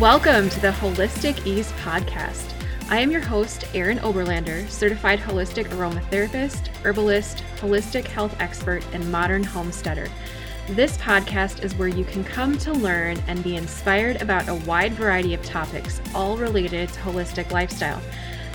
Welcome to the Holistic Ease Podcast. I am your host, Erin Oberlander, certified holistic aromatherapist, herbalist, holistic health expert, and modern homesteader. This podcast is where you can come to learn and be inspired about a wide variety of topics, all related to holistic lifestyle.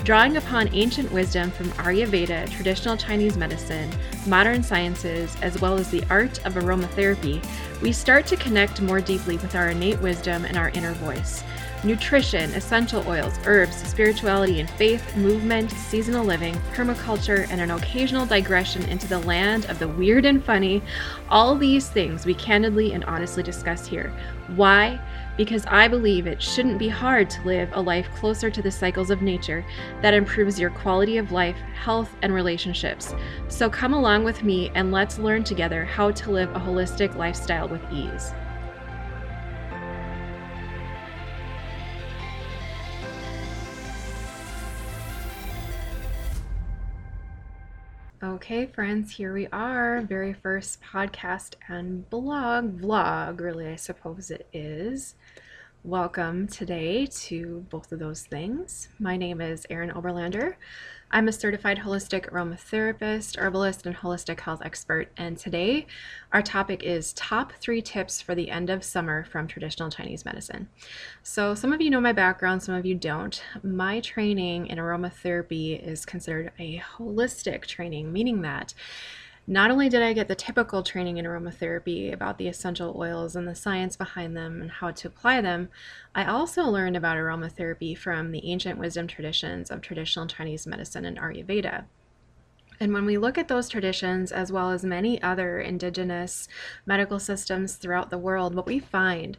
Drawing upon ancient wisdom from Ayurveda, traditional Chinese medicine, modern sciences, as well as the art of aromatherapy, we start to connect more deeply with our innate wisdom and our inner voice. Nutrition, essential oils, herbs, spirituality and faith, movement, seasonal living, permaculture, and an occasional digression into the land of the weird and funny. All these things we candidly and honestly discuss here. Why? because I believe it shouldn't be hard to live a life closer to the cycles of nature that improves your quality of life, health, and relationships. So come along with me and let's learn together how to live a holistic lifestyle with ease. Okay, friends, here we are. Very first podcast and blog, vlog, really, I suppose it is. Welcome today to both of those things. My name is Erin Oberlander. I'm a certified holistic aromatherapist, herbalist, and holistic health expert. And today, our topic is top three tips for the end of summer from traditional Chinese medicine. So, some of you know my background, some of you don't. My training in aromatherapy is considered a holistic training, meaning that not only did I get the typical training in aromatherapy about the essential oils and the science behind them and how to apply them, I also learned about aromatherapy from the ancient wisdom traditions of traditional Chinese medicine and Ayurveda. And when we look at those traditions, as well as many other indigenous medical systems throughout the world, what we find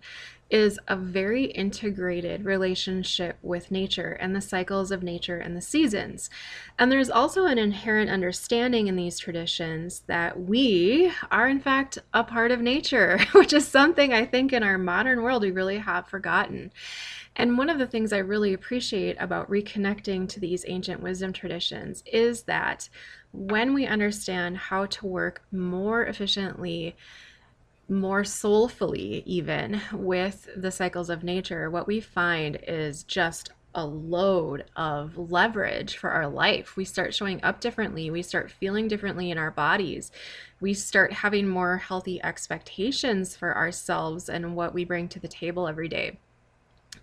is a very integrated relationship with nature and the cycles of nature and the seasons. And there's also an inherent understanding in these traditions that we are, in fact, a part of nature, which is something I think in our modern world we really have forgotten. And one of the things I really appreciate about reconnecting to these ancient wisdom traditions is that when we understand how to work more efficiently more soulfully, even with the cycles of nature, what we find is just a load of leverage for our life. We start showing up differently. We start feeling differently in our bodies. We start having more healthy expectations for ourselves and what we bring to the table every day.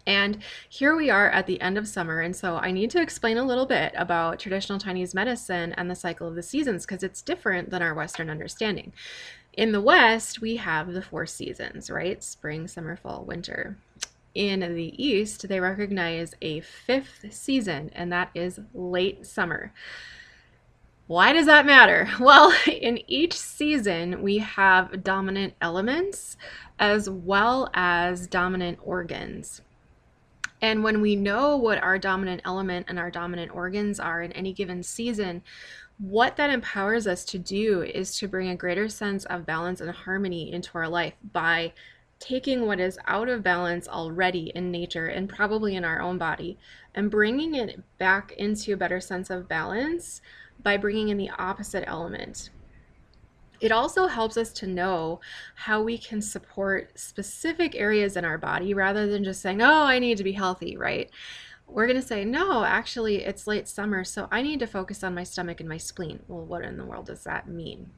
And here we are at the end of summer. And so I need to explain a little bit about traditional Chinese medicine and the cycle of the seasons because it's different than our Western understanding. In the West, we have the four seasons, right? Spring, summer, fall, winter. In the East, they recognize a fifth season, and that is late summer. Why does that matter? Well, in each season, we have dominant elements as well as dominant organs. And when we know what our dominant element and our dominant organs are in any given season, what that empowers us to do is to bring a greater sense of balance and harmony into our life by taking what is out of balance already in nature and probably in our own body and bringing it back into a better sense of balance by bringing in the opposite element. It also helps us to know how we can support specific areas in our body rather than just saying, oh, I need to be healthy, right? We're going to say, no, actually, it's late summer, so I need to focus on my stomach and my spleen. Well, what in the world does that mean?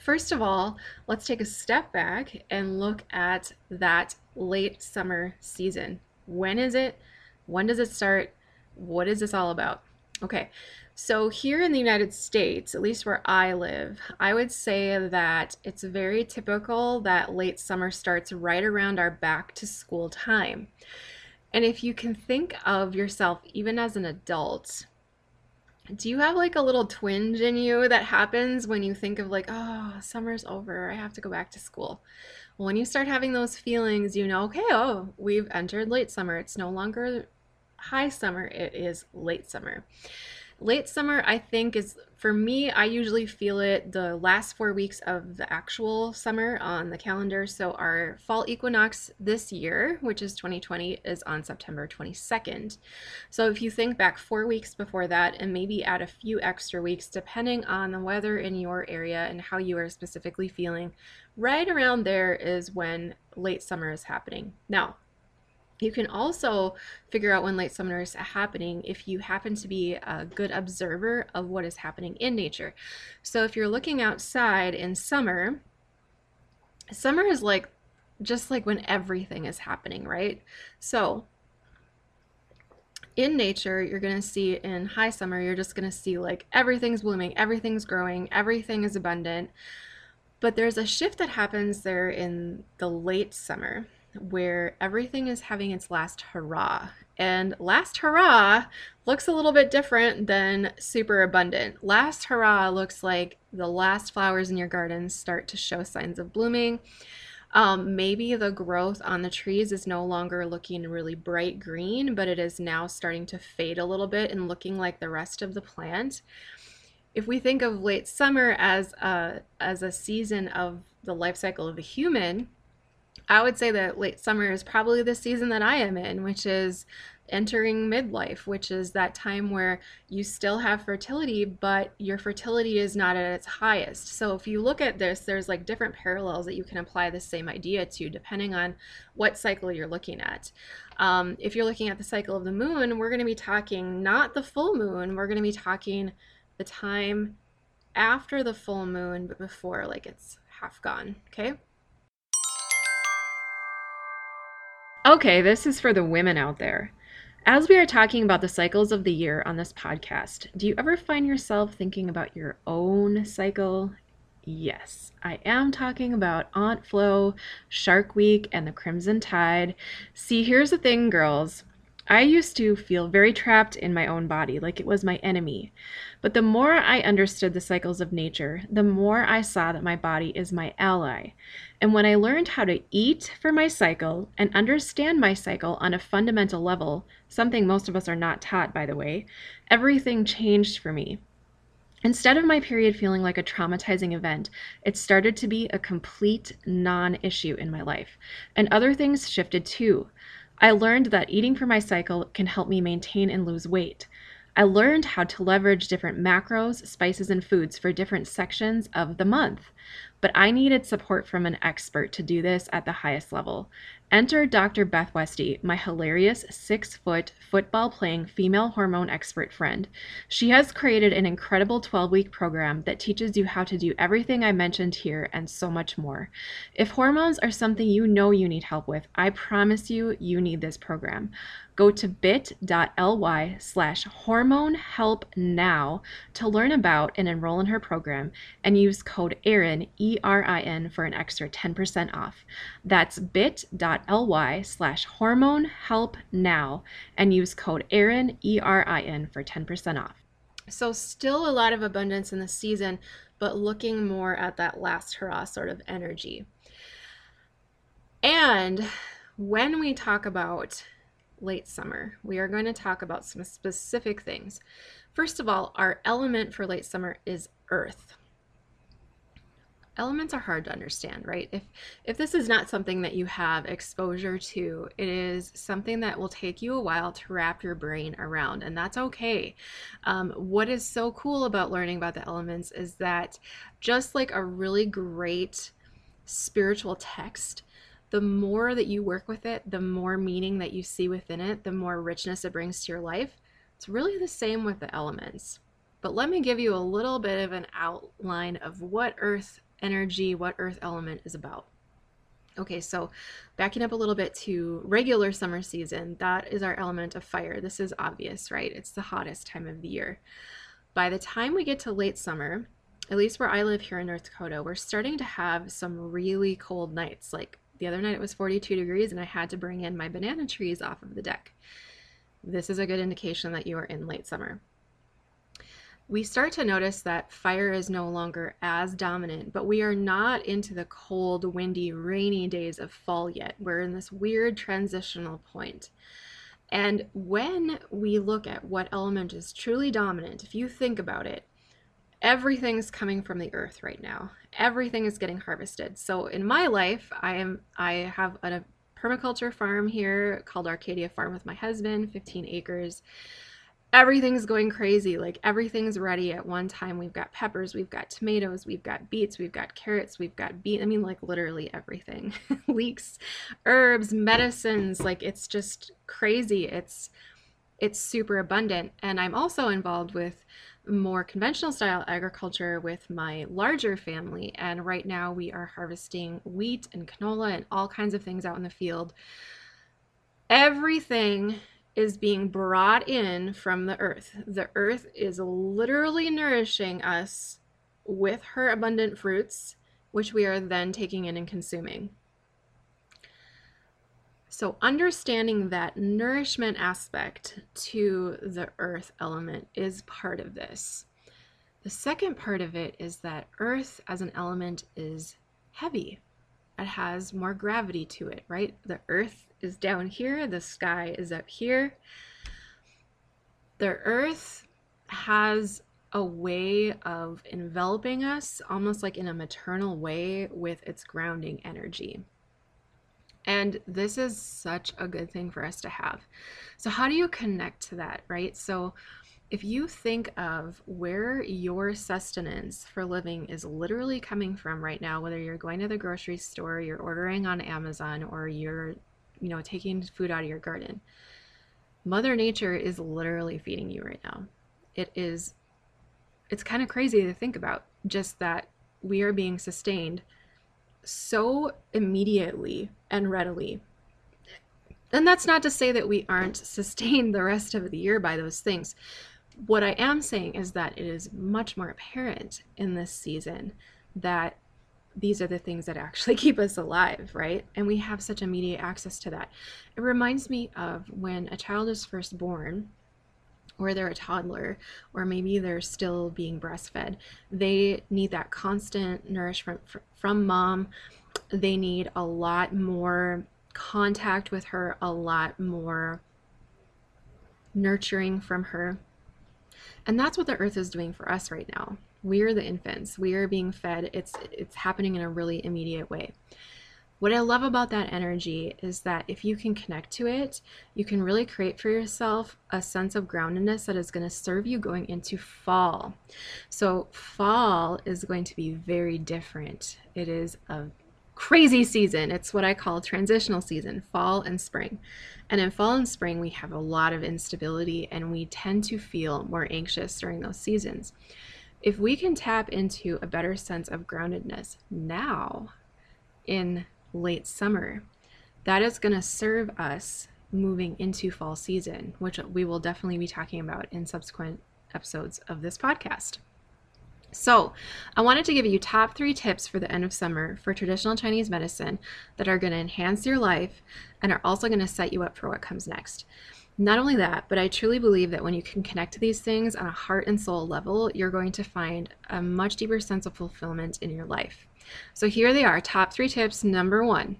First of all, let's take a step back and look at that late summer season. When is it? When does it start? What is this all about? Okay, so here in the United States, at least where I live, I would say that it's very typical that late summer starts right around our back to school time. And if you can think of yourself even as an adult, do you have like a little twinge in you that happens when you think of like, oh, summer's over, I have to go back to school? Well, when you start having those feelings, you know, okay, oh, we've entered late summer. It's no longer high summer, it is late summer. Late summer, I think, is for me, I usually feel it the last four weeks of the actual summer on the calendar. So, our fall equinox this year, which is 2020, is on September 22nd. So, if you think back four weeks before that and maybe add a few extra weeks, depending on the weather in your area and how you are specifically feeling, right around there is when late summer is happening. Now, You can also figure out when late summer is happening if you happen to be a good observer of what is happening in nature. So if you're looking outside in summer, summer is like just like when everything is happening, right? So in nature, you're going to see in high summer, you're just going to see like everything's blooming, everything's growing, everything is abundant. But there's a shift that happens there in the late summer where everything is having its last hurrah. And last hurrah looks a little bit different than super abundant. Last hurrah looks like the last flowers in your garden start to show signs of blooming. Um, maybe the growth on the trees is no longer looking really bright green, but it is now starting to fade a little bit and looking like the rest of the plant. If we think of late summer as a, as a season of the life cycle of a human, I would say that late summer is probably the season that I am in, which is entering midlife, which is that time where you still have fertility, but your fertility is not at its highest. So if you look at this, there's like different parallels that you can apply the same idea to depending on what cycle you're looking at. Um, if you're looking at the cycle of the moon, we're going to be talking not the full moon, we're going to be talking the time after the full moon, but before like it's half gone. Okay. Okay, this is for the women out there. As we are talking about the cycles of the year on this podcast, do you ever find yourself thinking about your own cycle? Yes, I am talking about Aunt Flo, Shark Week, and the Crimson Tide. See, here's the thing, girls. I used to feel very trapped in my own body, like it was my enemy. But the more I understood the cycles of nature, the more I saw that my body is my ally. And when I learned how to eat for my cycle and understand my cycle on a fundamental level, something most of us are not taught, by the way, everything changed for me. Instead of my period feeling like a traumatizing event, it started to be a complete non issue in my life. And other things shifted too. I learned that eating for my cycle can help me maintain and lose weight. I learned how to leverage different macros, spices, and foods for different sections of the month. But I needed support from an expert to do this at the highest level. Enter Dr. Beth Westie, my hilarious six foot football playing female hormone expert friend. She has created an incredible 12 week program that teaches you how to do everything I mentioned here and so much more. If hormones are something you know you need help with, I promise you, you need this program. Go to bit.ly slash hormone help now to learn about and enroll in her program and use code ERIN, E R I N, for an extra 10% off. That's bit.ly slash hormone help now and use code ERIN, E R I N, for 10% off. So, still a lot of abundance in the season, but looking more at that last hurrah sort of energy. And when we talk about late summer, we are going to talk about some specific things. First of all, our element for late summer is earth. Elements are hard to understand, right? If if this is not something that you have exposure to, it is something that will take you a while to wrap your brain around, and that's okay. Um, what is so cool about learning about the elements is that just like a really great spiritual text, the more that you work with it, the more meaning that you see within it, the more richness it brings to your life. It's really the same with the elements. But let me give you a little bit of an outline of what earth energy, what earth element is about. Okay, so backing up a little bit to regular summer season, that is our element of fire. This is obvious, right? It's the hottest time of the year. By the time we get to late summer, at least where I live here in North Dakota, we're starting to have some really cold nights, like the other night it was 42 degrees and I had to bring in my banana trees off of the deck. This is a good indication that you are in late summer. We start to notice that fire is no longer as dominant, but we are not into the cold, windy, rainy days of fall yet. We're in this weird transitional point. And when we look at what element is truly dominant, if you think about it, everything's coming from the earth right now. Everything is getting harvested. So in my life, I am I have a permaculture farm here called Arcadia Farm with my husband, 15 acres. everything's going crazy. Like everything's ready at one time. We've got peppers, we've got tomatoes, we've got beets, we've got carrots, we've got beet. I mean, like literally everything. Leeks, herbs, medicines. Like it's just crazy. It's it's super abundant. And I'm also involved with more conventional style agriculture with my larger family. And right now we are harvesting wheat and canola and all kinds of things out in the field. Everything is being brought in from the earth. The earth is literally nourishing us with her abundant fruits, which we are then taking in and consuming. So, understanding that nourishment aspect to the earth element is part of this. The second part of it is that earth as an element is heavy, it has more gravity to it, right? The earth is down here, the sky is up here. The earth has a way of enveloping us almost like in a maternal way with its grounding energy. And this is such a good thing for us to have. So, how do you connect to that, right? So, if you think of where your sustenance for living is literally coming from right now, whether you're going to the grocery store, you're ordering on Amazon, or you're you know, taking food out of your garden. Mother Nature is literally feeding you right now. It is, it's kind of crazy to think about just that we are being sustained so immediately and readily. And that's not to say that we aren't sustained the rest of the year by those things. What I am saying is that it is much more apparent in this season that these are the things that actually keep us alive, right? And we have such immediate access to that. It reminds me of when a child is first born, or they're a toddler, or maybe they're still being breastfed. They need that constant nourishment from mom. They need a lot more contact with her, a lot more nurturing from her. And that's what the earth is doing for us right now we're the infants we are being fed it's it's happening in a really immediate way what i love about that energy is that if you can connect to it you can really create for yourself a sense of groundedness that is going to serve you going into fall so fall is going to be very different it is a crazy season. It's what I call transitional season, fall and spring. And in fall and spring, we have a lot of instability and we tend to feel more anxious during those seasons. If we can tap into a better sense of groundedness now in late summer, that is going to serve us moving into fall season, which we will definitely be talking about in subsequent episodes of this podcast. So, I wanted to give you top three tips for the end of summer for traditional Chinese medicine that are going to enhance your life and are also going to set you up for what comes next. Not only that, but I truly believe that when you can connect to these things on a heart and soul level, you're going to find a much deeper sense of fulfillment in your life. So here they are top three tips. Number one,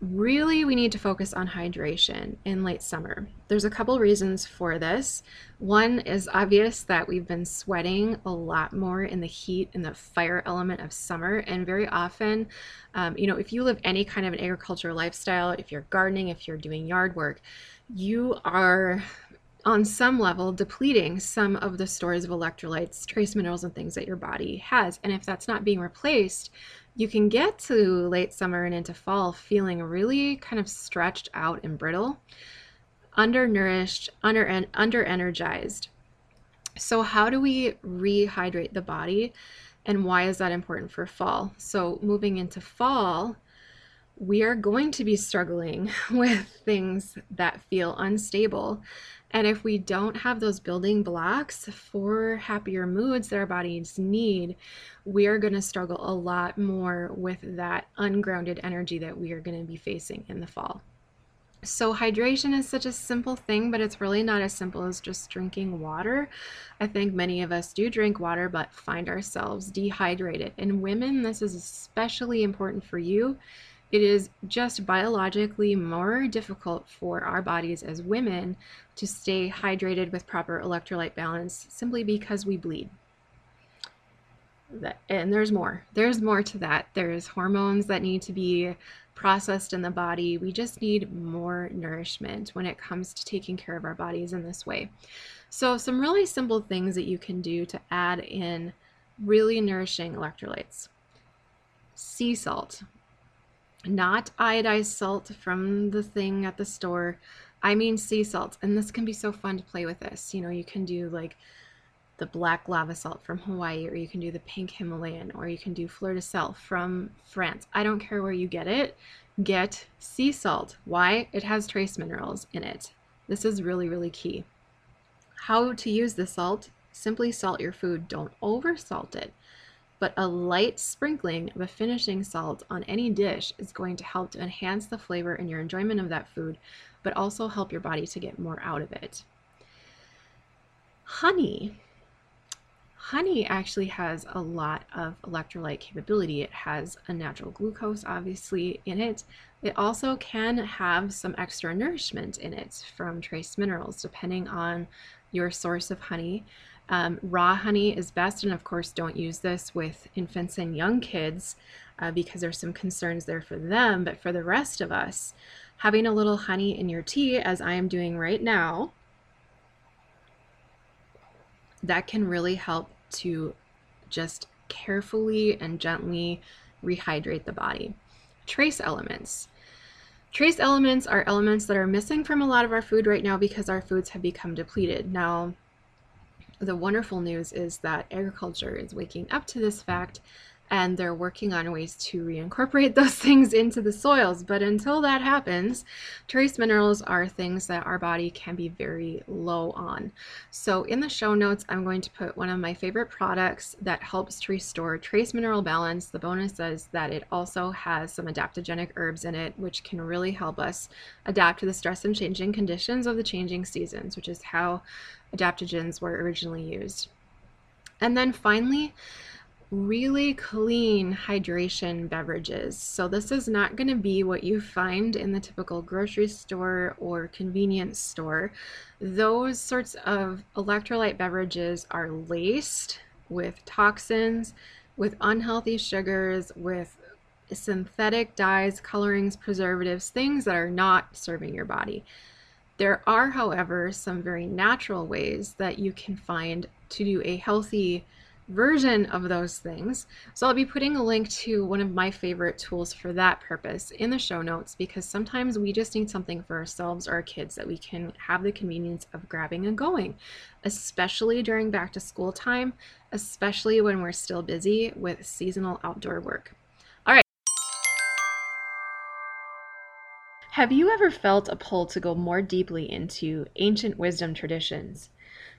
really we need to focus on hydration in late summer. There's a couple reasons for this. One is obvious that we've been sweating a lot more in the heat and the fire element of summer. And very often, um, you know, if you live any kind of an agricultural lifestyle, if you're gardening, if you're doing yard work, you are on some level depleting some of the stores of electrolytes, trace minerals, and things that your body has. And if that's not being replaced, you can get to late summer and into fall feeling really kind of stretched out and brittle, undernourished, under and under energized. So how do we rehydrate the body and why is that important for fall? So moving into fall, we are going to be struggling with things that feel unstable. And if we don't have those building blocks for happier moods that our bodies need, we are going to struggle a lot more with that ungrounded energy that we are going to be facing in the fall. So, hydration is such a simple thing, but it's really not as simple as just drinking water. I think many of us do drink water, but find ourselves dehydrated. And women, this is especially important for you it is just biologically more difficult for our bodies as women to stay hydrated with proper electrolyte balance simply because we bleed. And there's more. There's more to that. There's hormones that need to be processed in the body. We just need more nourishment when it comes to taking care of our bodies in this way. So, some really simple things that you can do to add in really nourishing electrolytes sea salt, not iodized salt from the thing at the store. I mean sea salt. And this can be so fun to play with this. You know, you can do like the black lava salt from Hawaii, or you can do the pink Himalayan, or you can do fleur de sel from France. I don't care where you get it. Get sea salt. Why? It has trace minerals in it. This is really, really key. How to use the salt? Simply salt your food. Don't over salt it. But a light sprinkling of a finishing salt on any dish is going to help to enhance the flavor and your enjoyment of that food, but also help your body to get more out of it. Honey honey actually has a lot of electrolyte capability. It has a natural glucose, obviously, in it. It also can have some extra nourishment in it from trace minerals, depending on your source of honey. Um, raw honey is best, and of course, don't use this with infants and young kids uh, because there's some concerns there for them. But for the rest of us, having a little honey in your tea, as I am doing right now, that can really help to just carefully and gently rehydrate the body. Trace elements. Trace elements are elements that are missing from a lot of our food right now because our foods have become depleted. Now, the wonderful news is that agriculture is waking up to this fact and they're working on ways to reincorporate those things into the soils. But until that happens, trace minerals are things that our body can be very low on. So in the show notes, I'm going to put one of my favorite products that helps to restore trace mineral balance. The bonus is that it also has some adaptogenic herbs in it, which can really help us adapt to the stress and changing conditions of the changing seasons, which is how adaptogens were originally used. And then finally, really clean hydration beverages. So, this is not going to be what you find in the typical grocery store or convenience store. Those sorts of electrolyte beverages are laced with toxins, with unhealthy sugars, with synthetic dyes, colorings, preservatives, things that are not serving your body. There are, however, some very natural ways that you can find to do a healthy version of those things. So I'll be putting a link to one of my favorite tools for that purpose in the show notes because sometimes we just need something for ourselves or our kids that we can have the convenience of grabbing and going, especially during back to school time, especially when we're still busy with seasonal outdoor work. Have you ever felt a pull to go more deeply into ancient wisdom traditions?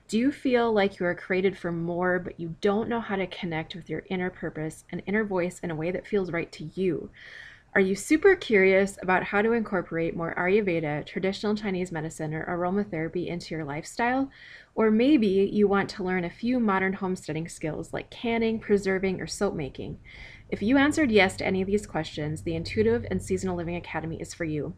Do you feel like you are created for more, but you don't know how to connect with your inner purpose and inner voice in a way that feels right to you? Are you super curious about how to incorporate more Ayurveda, traditional Chinese medicine, or aromatherapy into your lifestyle? Or maybe you want to learn a few modern homesteading skills like canning, preserving, or soap making. If you answered yes to any of these questions, the Intuitive and Seasonal Living Academy is for you.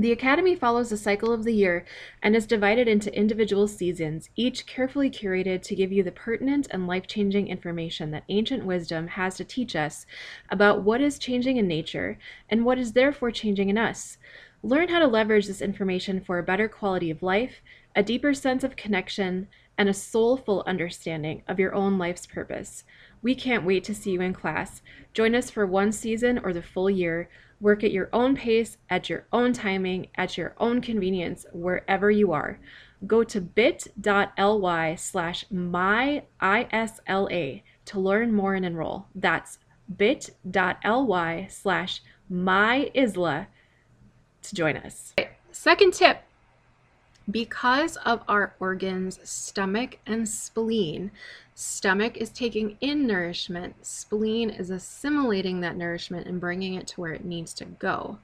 The Academy follows the cycle of the year and is divided into individual seasons, each carefully curated to give you the pertinent and life changing information that ancient wisdom has to teach us about what is changing in nature and what is therefore changing in us. Learn how to leverage this information for a better quality of life, a deeper sense of connection, and a soulful understanding of your own life's purpose. We can't wait to see you in class. Join us for one season or the full year. Work at your own pace, at your own timing, at your own convenience, wherever you are. Go to bit.ly slash myisla to learn more and enroll. That's bit.ly slash myisla to join us. Second tip because of our organs, stomach and spleen, Stomach is taking in nourishment, spleen is assimilating that nourishment and bringing it to where it needs to go.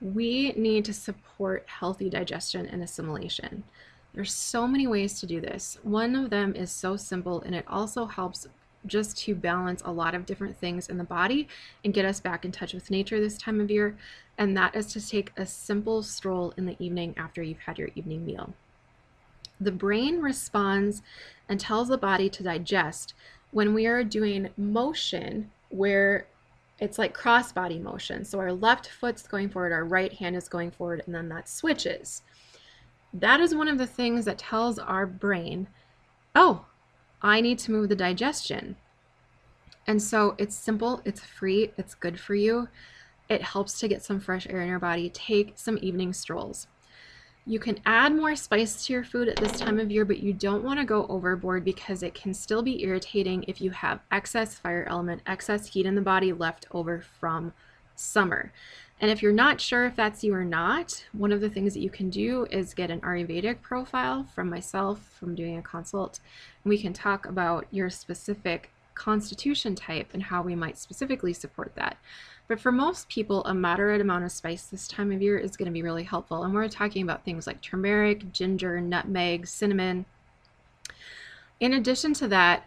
We need to support healthy digestion and assimilation. There's so many ways to do this. One of them is so simple and it also helps just to balance a lot of different things in the body and get us back in touch with nature this time of year. And that is to take a simple stroll in the evening after you've had your evening meal. The brain responds and tells the body to digest when we are doing motion where it's like cross body motion. So our left foot's going forward, our right hand is going forward, and then that switches. That is one of the things that tells our brain, oh, I need to move the digestion. And so it's simple, it's free, it's good for you. It helps to get some fresh air in your body. Take some evening strolls. You can add more spice to your food at this time of year, but you don't want to go overboard because it can still be irritating if you have excess fire element, excess heat in the body left over from summer. And if you're not sure if that's you or not, one of the things that you can do is get an Ayurvedic profile from myself from doing a consult. And we can talk about your specific constitution type and how we might specifically support that. But for most people, a moderate amount of spice this time of year is going to be really helpful. And we're talking about things like turmeric, ginger, nutmeg, cinnamon. In addition to that,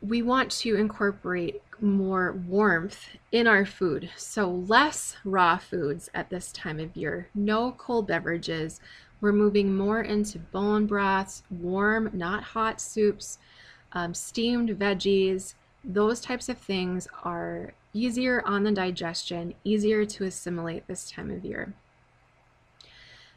we want to incorporate more warmth in our food. So, less raw foods at this time of year, no cold beverages. We're moving more into bone broths, warm, not hot soups, um, steamed veggies. Those types of things are easier on the digestion, easier to assimilate this time of year.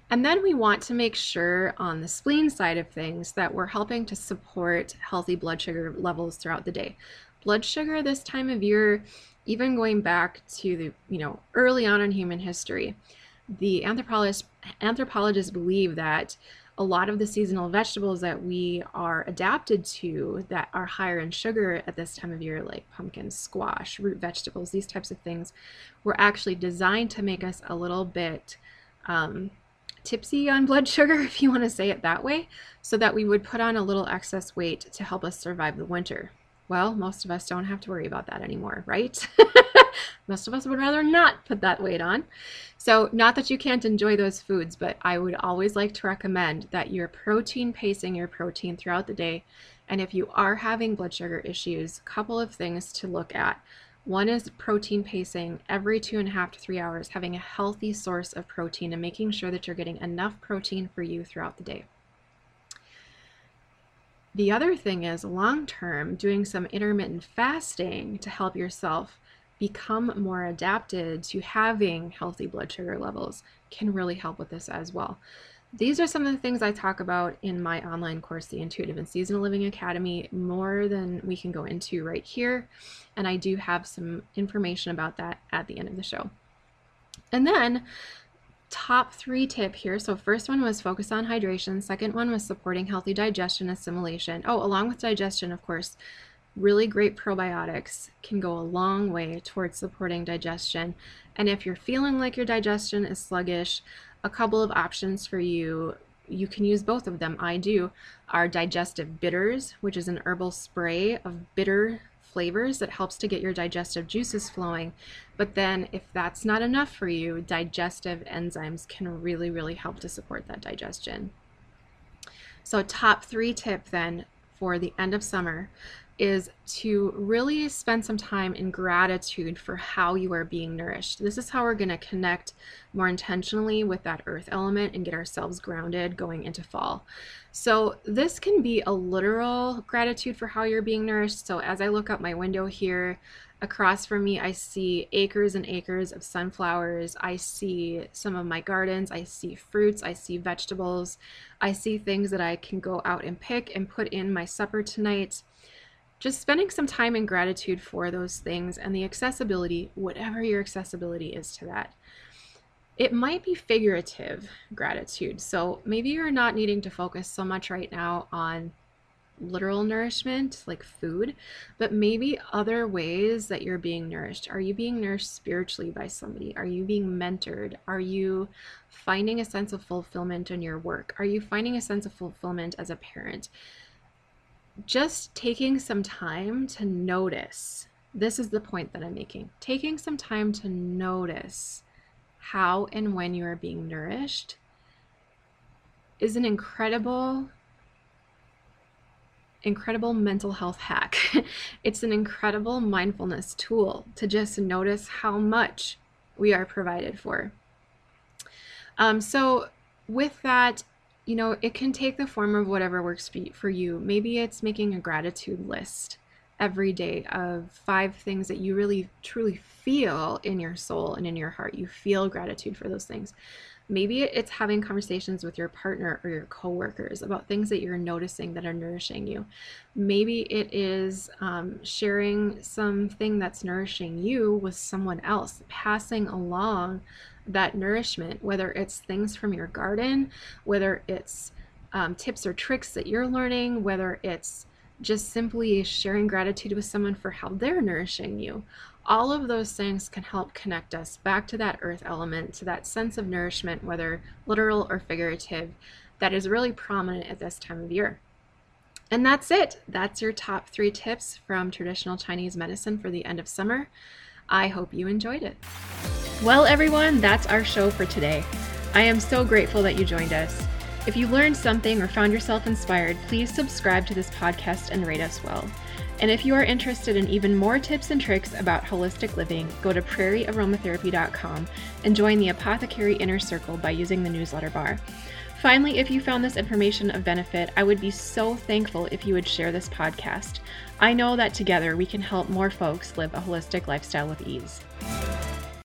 And then we want to make sure on the spleen side of things that we're helping to support healthy blood sugar levels throughout the day. Blood sugar this time of year, even going back to the, you know, early on in human history, the anthropologists, anthropologists believe that a lot of the seasonal vegetables that we are adapted to that are higher in sugar at this time of year, like pumpkin, squash, root vegetables, these types of things, were actually designed to make us a little bit um, tipsy on blood sugar, if you want to say it that way, so that we would put on a little excess weight to help us survive the winter. Well, most of us don't have to worry about that anymore, right? Most of us would rather not put that weight on. So, not that you can't enjoy those foods, but I would always like to recommend that you're protein pacing your protein throughout the day. And if you are having blood sugar issues, a couple of things to look at. One is protein pacing every two and a half to three hours, having a healthy source of protein and making sure that you're getting enough protein for you throughout the day. The other thing is long term, doing some intermittent fasting to help yourself become more adapted to having healthy blood sugar levels can really help with this as well. These are some of the things I talk about in my online course, the Intuitive and Seasonal Living Academy, more than we can go into right here. And I do have some information about that at the end of the show. And then, top three tip here. So, first one was focus on hydration, second one was supporting healthy digestion assimilation. Oh, along with digestion, of course, really great probiotics can go a long way towards supporting digestion. And if you're feeling like your digestion is sluggish, a couple of options for you. You can use both of them. I do. Are digestive bitters, which is an herbal spray of bitter flavors that helps to get your digestive juices flowing. But then, if that's not enough for you, digestive enzymes can really, really help to support that digestion. So, top three tip then for the end of summer is to really spend some time in gratitude for how you are being nourished. This is how we're going to connect more intentionally with that earth element and get ourselves grounded going into fall. So, this can be a literal gratitude for how you're being nourished. So, as I look out my window here, across from me, I see acres and acres of sunflowers. I see some of my gardens. I see fruits. I see vegetables. I see things that I can go out and pick and put in my supper tonight just spending some time in gratitude for those things and the accessibility, whatever your accessibility is to that. It might be figurative gratitude. So maybe you're not needing to focus so much right now on literal nourishment, like food, but maybe other ways that you're being nourished. Are you being nourished spiritually by somebody? Are you being mentored? Are you finding a sense of fulfillment in your work? Are you finding a sense of fulfillment as a parent? Just taking some time to notice this is the point that I'm making. Taking some time to notice how and when you are being nourished is an incredible incredible mental health hack. it's an incredible mindfulness tool to just notice how much we are provided for. Um, so, with that, you know, it can take the form of whatever works for you. Maybe it's making a gratitude list every day of five things that you really truly feel in your soul and in your heart. You feel gratitude for those things. Maybe it's having conversations with your partner or your coworkers about things that you're noticing that are nourishing you. Maybe it is um, sharing something that's nourishing you with someone else, passing along that nourishment, whether it's things from your garden, whether it's um, tips or tricks that you're learning, whether it's just simply sharing gratitude with someone for how they're nourishing you all of those things can help connect us back to that earth element, to that sense of nourishment, whether literal or figurative, that is really prominent at this time of year. And that's it. That's your top three tips from traditional Chinese medicine for the end of summer. I hope you enjoyed it. Well, everyone, that's our show for today. I am so grateful that you joined us. If you learned something or found yourself inspired, please subscribe to this podcast and rate us well. And if you are interested in even more tips and tricks about holistic living, go to prairiearomatherapy.com and join the Apothecary Inner Circle by using the newsletter bar. Finally, if you found this information of benefit, I would be so thankful if you would share this podcast. I know that together we can help more folks live a holistic lifestyle with ease.